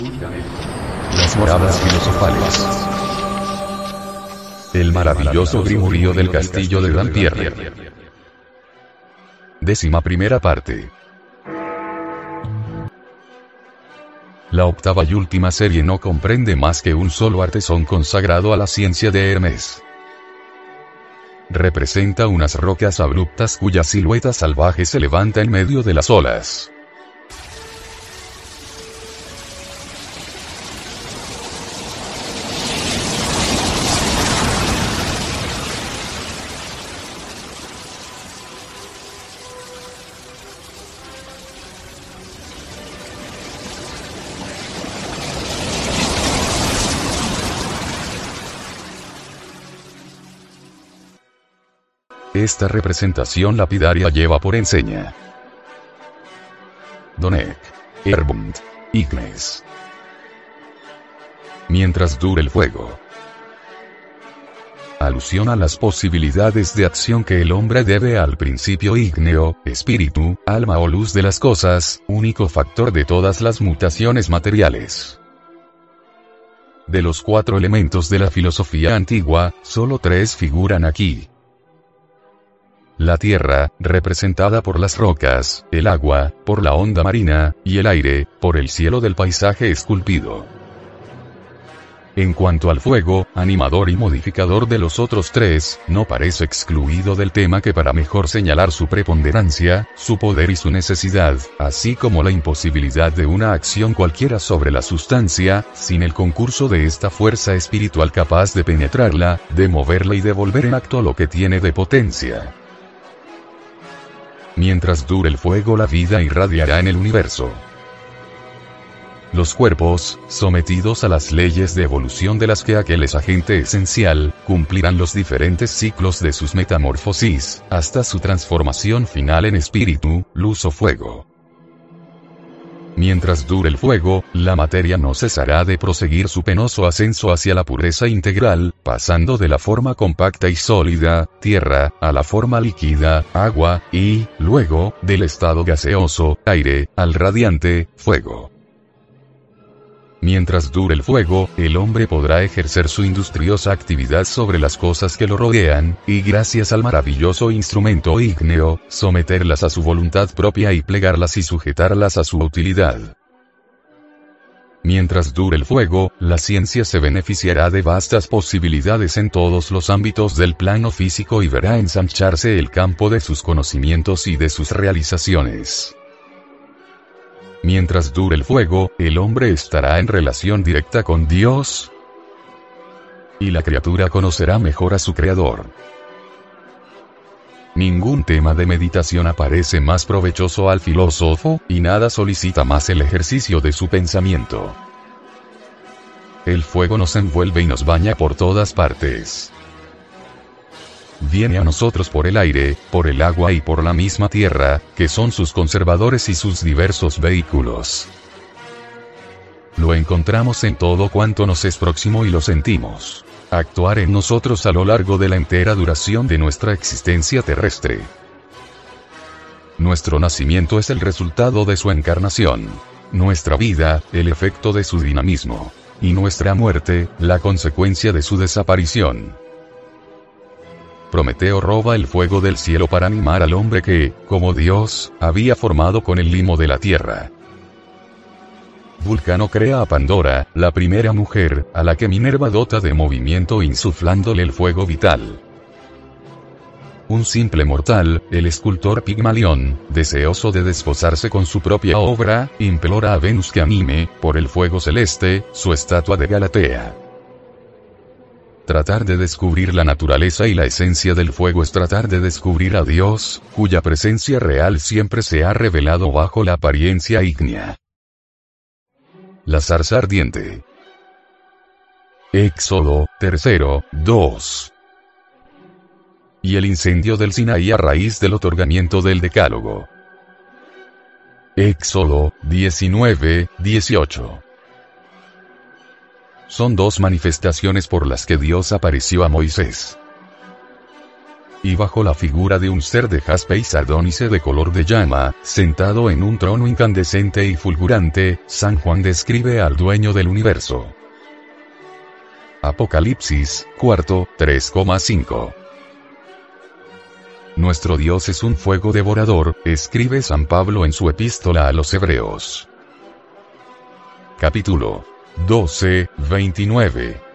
Las moradas filosofales. El maravilloso grimurío del castillo de Dampierre. Décima primera parte. La octava y última serie no comprende más que un solo artesón consagrado a la ciencia de Hermes. Representa unas rocas abruptas cuya silueta salvaje se levanta en medio de las olas. Esta representación lapidaria lleva por enseña Donek, Erbund, Ignes. Mientras dure el fuego. Alusión a las posibilidades de acción que el hombre debe al principio ígneo, espíritu, alma o luz de las cosas, único factor de todas las mutaciones materiales. De los cuatro elementos de la filosofía antigua, solo tres figuran aquí. La tierra, representada por las rocas, el agua, por la onda marina, y el aire, por el cielo del paisaje esculpido. En cuanto al fuego, animador y modificador de los otros tres, no parece excluido del tema que para mejor señalar su preponderancia, su poder y su necesidad, así como la imposibilidad de una acción cualquiera sobre la sustancia, sin el concurso de esta fuerza espiritual capaz de penetrarla, de moverla y de volver en acto lo que tiene de potencia. Mientras dure el fuego la vida irradiará en el universo. Los cuerpos, sometidos a las leyes de evolución de las que aquel es agente esencial, cumplirán los diferentes ciclos de sus metamorfosis, hasta su transformación final en espíritu, luz o fuego. Mientras dure el fuego, la materia no cesará de proseguir su penoso ascenso hacia la pureza integral, pasando de la forma compacta y sólida, tierra, a la forma líquida, agua, y, luego, del estado gaseoso, aire, al radiante, fuego. Mientras dure el fuego, el hombre podrá ejercer su industriosa actividad sobre las cosas que lo rodean, y gracias al maravilloso instrumento ígneo, someterlas a su voluntad propia y plegarlas y sujetarlas a su utilidad. Mientras dure el fuego, la ciencia se beneficiará de vastas posibilidades en todos los ámbitos del plano físico y verá ensancharse el campo de sus conocimientos y de sus realizaciones. Mientras dure el fuego, el hombre estará en relación directa con Dios. Y la criatura conocerá mejor a su Creador. Ningún tema de meditación aparece más provechoso al filósofo, y nada solicita más el ejercicio de su pensamiento. El fuego nos envuelve y nos baña por todas partes viene a nosotros por el aire, por el agua y por la misma tierra, que son sus conservadores y sus diversos vehículos. Lo encontramos en todo cuanto nos es próximo y lo sentimos. Actuar en nosotros a lo largo de la entera duración de nuestra existencia terrestre. Nuestro nacimiento es el resultado de su encarnación. Nuestra vida, el efecto de su dinamismo. Y nuestra muerte, la consecuencia de su desaparición. Prometeo roba el fuego del cielo para animar al hombre que, como Dios, había formado con el limo de la tierra. Vulcano crea a Pandora, la primera mujer, a la que Minerva dota de movimiento insuflándole el fuego vital. Un simple mortal, el escultor Pigmalión, deseoso de desposarse con su propia obra, implora a Venus que anime, por el fuego celeste, su estatua de Galatea. Tratar de descubrir la naturaleza y la esencia del fuego es tratar de descubrir a Dios, cuya presencia real siempre se ha revelado bajo la apariencia ígnea. La zarza ardiente. Éxodo, tercero, 2. Y el incendio del Sinaí a raíz del otorgamiento del Decálogo. Éxodo, 19, 18 son dos manifestaciones por las que Dios apareció a Moisés. y bajo la figura de un ser de jaspe y sardónice de color de llama, sentado en un trono incandescente y fulgurante, San Juan describe al dueño del universo. Apocalipsis, cuarto, 3,5. Nuestro Dios es un fuego devorador, escribe San Pablo en su epístola a los Hebreos. Capítulo 12, 29.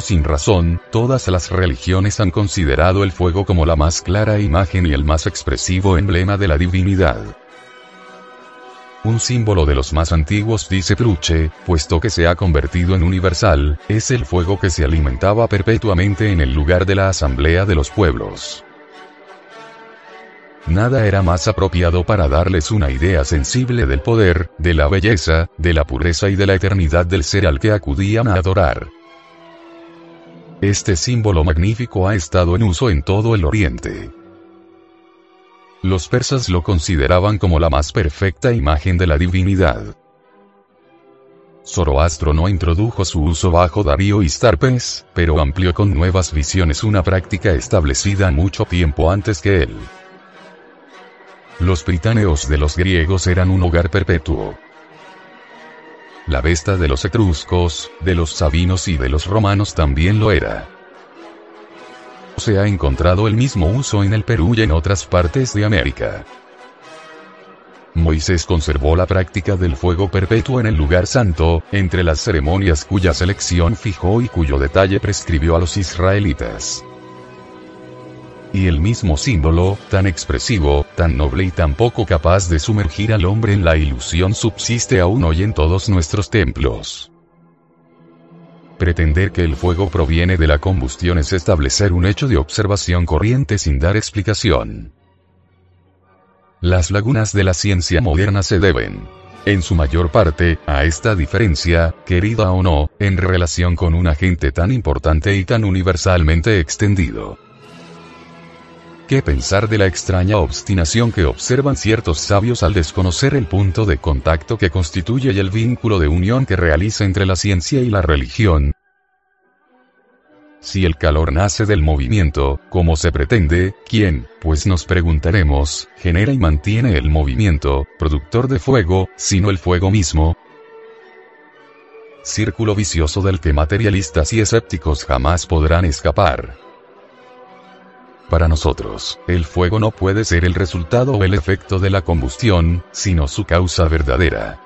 Sin razón, todas las religiones han considerado el fuego como la más clara imagen y el más expresivo emblema de la divinidad. Un símbolo de los más antiguos dice Truche, puesto que se ha convertido en universal, es el fuego que se alimentaba perpetuamente en el lugar de la asamblea de los pueblos. Nada era más apropiado para darles una idea sensible del poder, de la belleza, de la pureza y de la eternidad del ser al que acudían a adorar. Este símbolo magnífico ha estado en uso en todo el Oriente. Los persas lo consideraban como la más perfecta imagen de la divinidad. Zoroastro no introdujo su uso bajo Darío y Starpes, pero amplió con nuevas visiones una práctica establecida mucho tiempo antes que él. Los británeos de los griegos eran un hogar perpetuo. La Vesta de los etruscos, de los sabinos y de los romanos también lo era. Se ha encontrado el mismo uso en el Perú y en otras partes de América. Moisés conservó la práctica del fuego perpetuo en el lugar santo, entre las ceremonias cuya selección fijó y cuyo detalle prescribió a los israelitas. Y el mismo símbolo, tan expresivo, tan noble y tan poco capaz de sumergir al hombre en la ilusión subsiste aún hoy en todos nuestros templos. Pretender que el fuego proviene de la combustión es establecer un hecho de observación corriente sin dar explicación. Las lagunas de la ciencia moderna se deben, en su mayor parte, a esta diferencia, querida o no, en relación con un agente tan importante y tan universalmente extendido. ¿Qué pensar de la extraña obstinación que observan ciertos sabios al desconocer el punto de contacto que constituye y el vínculo de unión que realiza entre la ciencia y la religión? Si el calor nace del movimiento, como se pretende, ¿quién, pues nos preguntaremos, genera y mantiene el movimiento, productor de fuego, sino el fuego mismo? Círculo vicioso del que materialistas y escépticos jamás podrán escapar. Para nosotros, el fuego no puede ser el resultado o el efecto de la combustión, sino su causa verdadera.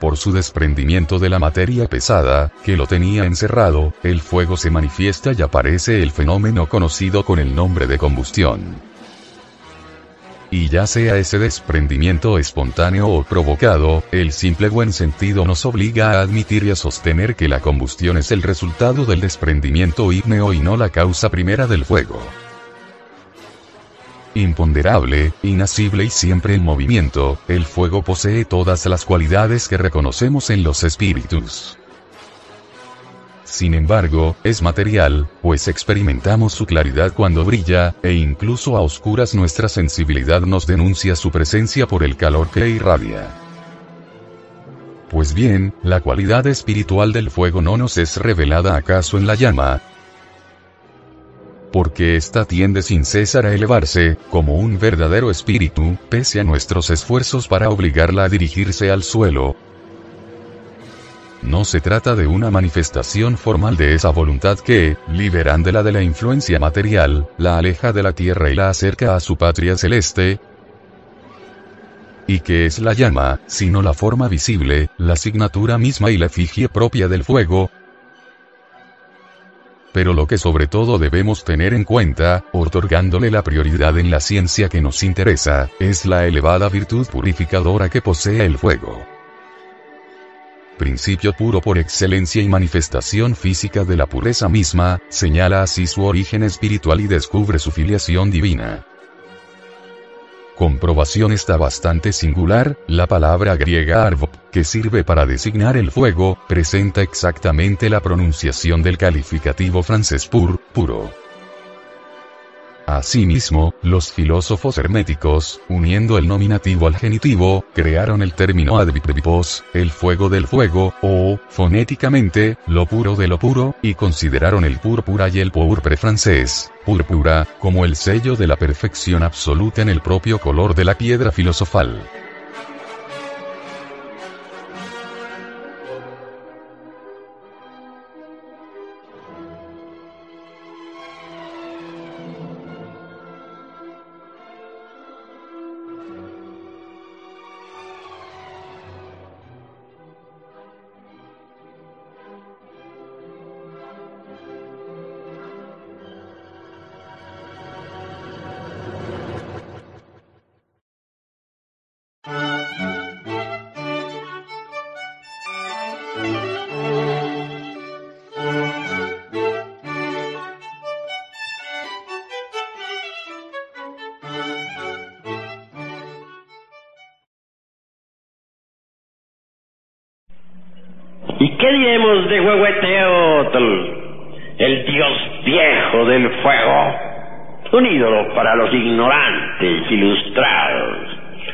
Por su desprendimiento de la materia pesada, que lo tenía encerrado, el fuego se manifiesta y aparece el fenómeno conocido con el nombre de combustión. Y ya sea ese desprendimiento espontáneo o provocado, el simple buen sentido nos obliga a admitir y a sostener que la combustión es el resultado del desprendimiento ígneo y no la causa primera del fuego. Imponderable, inasible y siempre en movimiento, el fuego posee todas las cualidades que reconocemos en los espíritus. Sin embargo, es material, pues experimentamos su claridad cuando brilla, e incluso a oscuras nuestra sensibilidad nos denuncia su presencia por el calor que irradia. Pues bien, la cualidad espiritual del fuego no nos es revelada acaso en la llama, porque ésta tiende sin cesar a elevarse, como un verdadero espíritu, pese a nuestros esfuerzos para obligarla a dirigirse al suelo, No se trata de una manifestación formal de esa voluntad que, liberándola de la influencia material, la aleja de la tierra y la acerca a su patria celeste, y que es la llama, sino la forma visible, la signatura misma y la efigie propia del fuego, pero lo que sobre todo debemos tener en cuenta, otorgándole la prioridad en la ciencia que nos interesa, es la elevada virtud purificadora que posee el fuego principio puro por excelencia y manifestación física de la pureza misma, señala así su origen espiritual y descubre su filiación divina. Comprobación está bastante singular, la palabra griega arvo, que sirve para designar el fuego, presenta exactamente la pronunciación del calificativo francés pur, puro. Asimismo, los filósofos herméticos, uniendo el nominativo al genitivo, crearon el término advipripos, el fuego del fuego, o, fonéticamente, lo puro de lo puro, y consideraron el púrpura y el pourpre francés, púrpura, como el sello de la perfección absoluta en el propio color de la piedra filosofal. ¿Y qué diremos de Huehueteotl, el dios viejo del fuego? Un ídolo para los ignorantes ilustrados,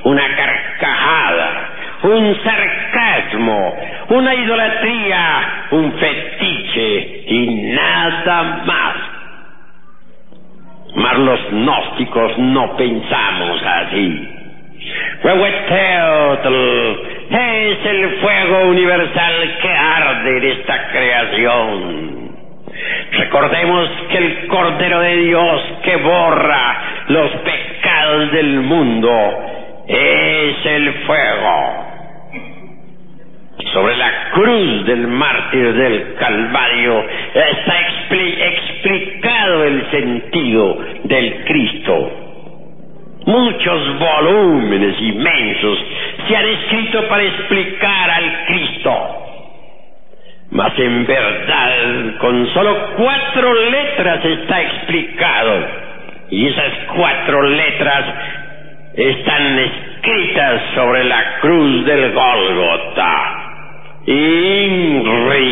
una carcajada, un sarcasmo, una idolatría, un fetiche y nada más. Mas los gnósticos no pensamos así. Huehueteotl es el fuego universal que arde en esta creación. Recordemos que el Cordero de Dios que borra los pecados del mundo es el fuego. Sobre la cruz del mártir del Calvario está explicado el sentido del Cristo Muchos volúmenes inmensos se han escrito para explicar al Cristo. Mas en verdad, con solo cuatro letras está explicado. Y esas cuatro letras están escritas sobre la cruz del Gólgota. INRI,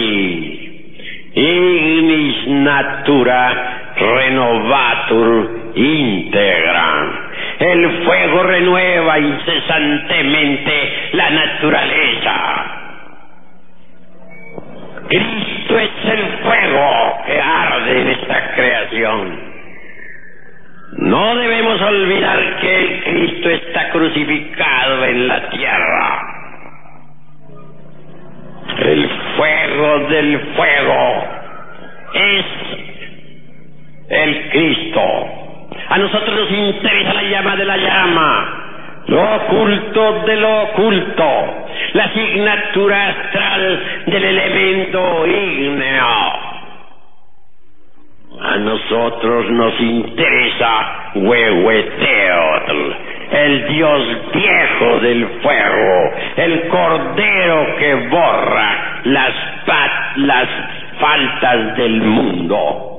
ignis natura renovatur integram. El fuego renueva incesantemente la naturaleza. Cristo es el fuego que arde en esta creación. No debemos olvidar que el Cristo está crucificado en la tierra. El fuego del fuego es el Cristo. A nosotros nos interesa la llama de la llama, lo oculto de lo oculto, la asignatura astral del elemento ígneo. A nosotros nos interesa Huehueteotl, el dios viejo del fuego, el cordero que borra las, las faltas del mundo.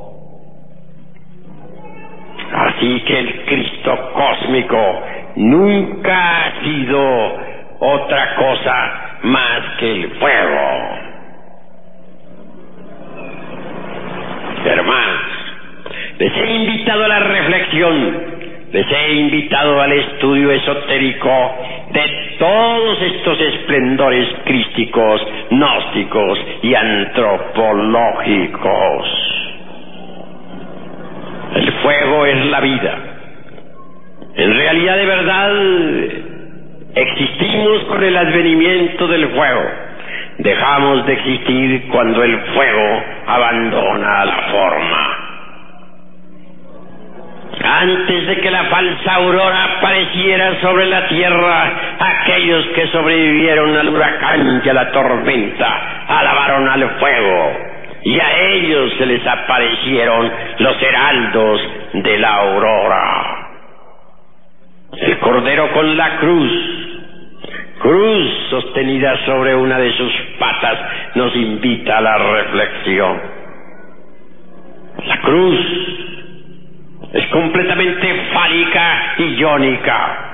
Así que el Cristo cósmico nunca ha sido otra cosa más que el fuego. Hermanos, les he invitado a la reflexión, les he invitado al estudio esotérico de todos estos esplendores crísticos, gnósticos y antropológicos. Fuego es la vida. En realidad de verdad existimos con el advenimiento del fuego. Dejamos de existir cuando el fuego abandona la forma. Antes de que la falsa aurora apareciera sobre la tierra, aquellos que sobrevivieron al huracán y a la tormenta alabaron al fuego, y a ellos se les aparecieron los heraldos de la aurora. El cordero con la cruz, cruz sostenida sobre una de sus patas, nos invita a la reflexión. La cruz es completamente fálica y iónica.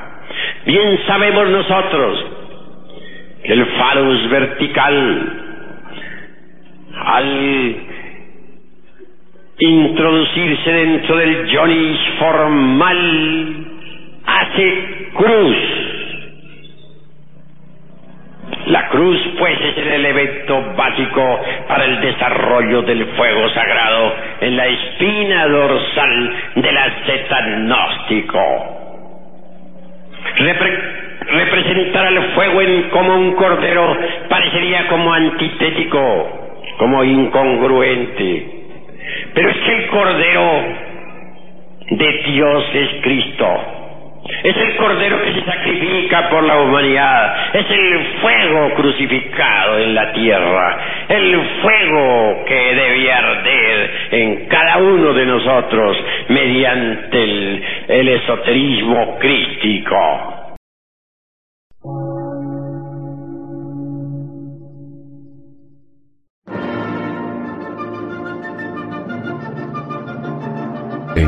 Bien sabemos nosotros que el falus vertical, al introducirse dentro del ionis formal, hace cruz. La cruz, pues, es el elemento básico para el desarrollo del fuego sagrado en la espina dorsal del asceta gnóstico. representar al fuego en, como un cordero parecería como antitético, como incongruente. Pero es que el cordero de Dios es Cristo. Es el cordero que se sacrifica por la humanidad. Es el fuego crucificado en la tierra. El fuego que debe arder en cada uno de nosotros mediante el, el esoterismo crístico.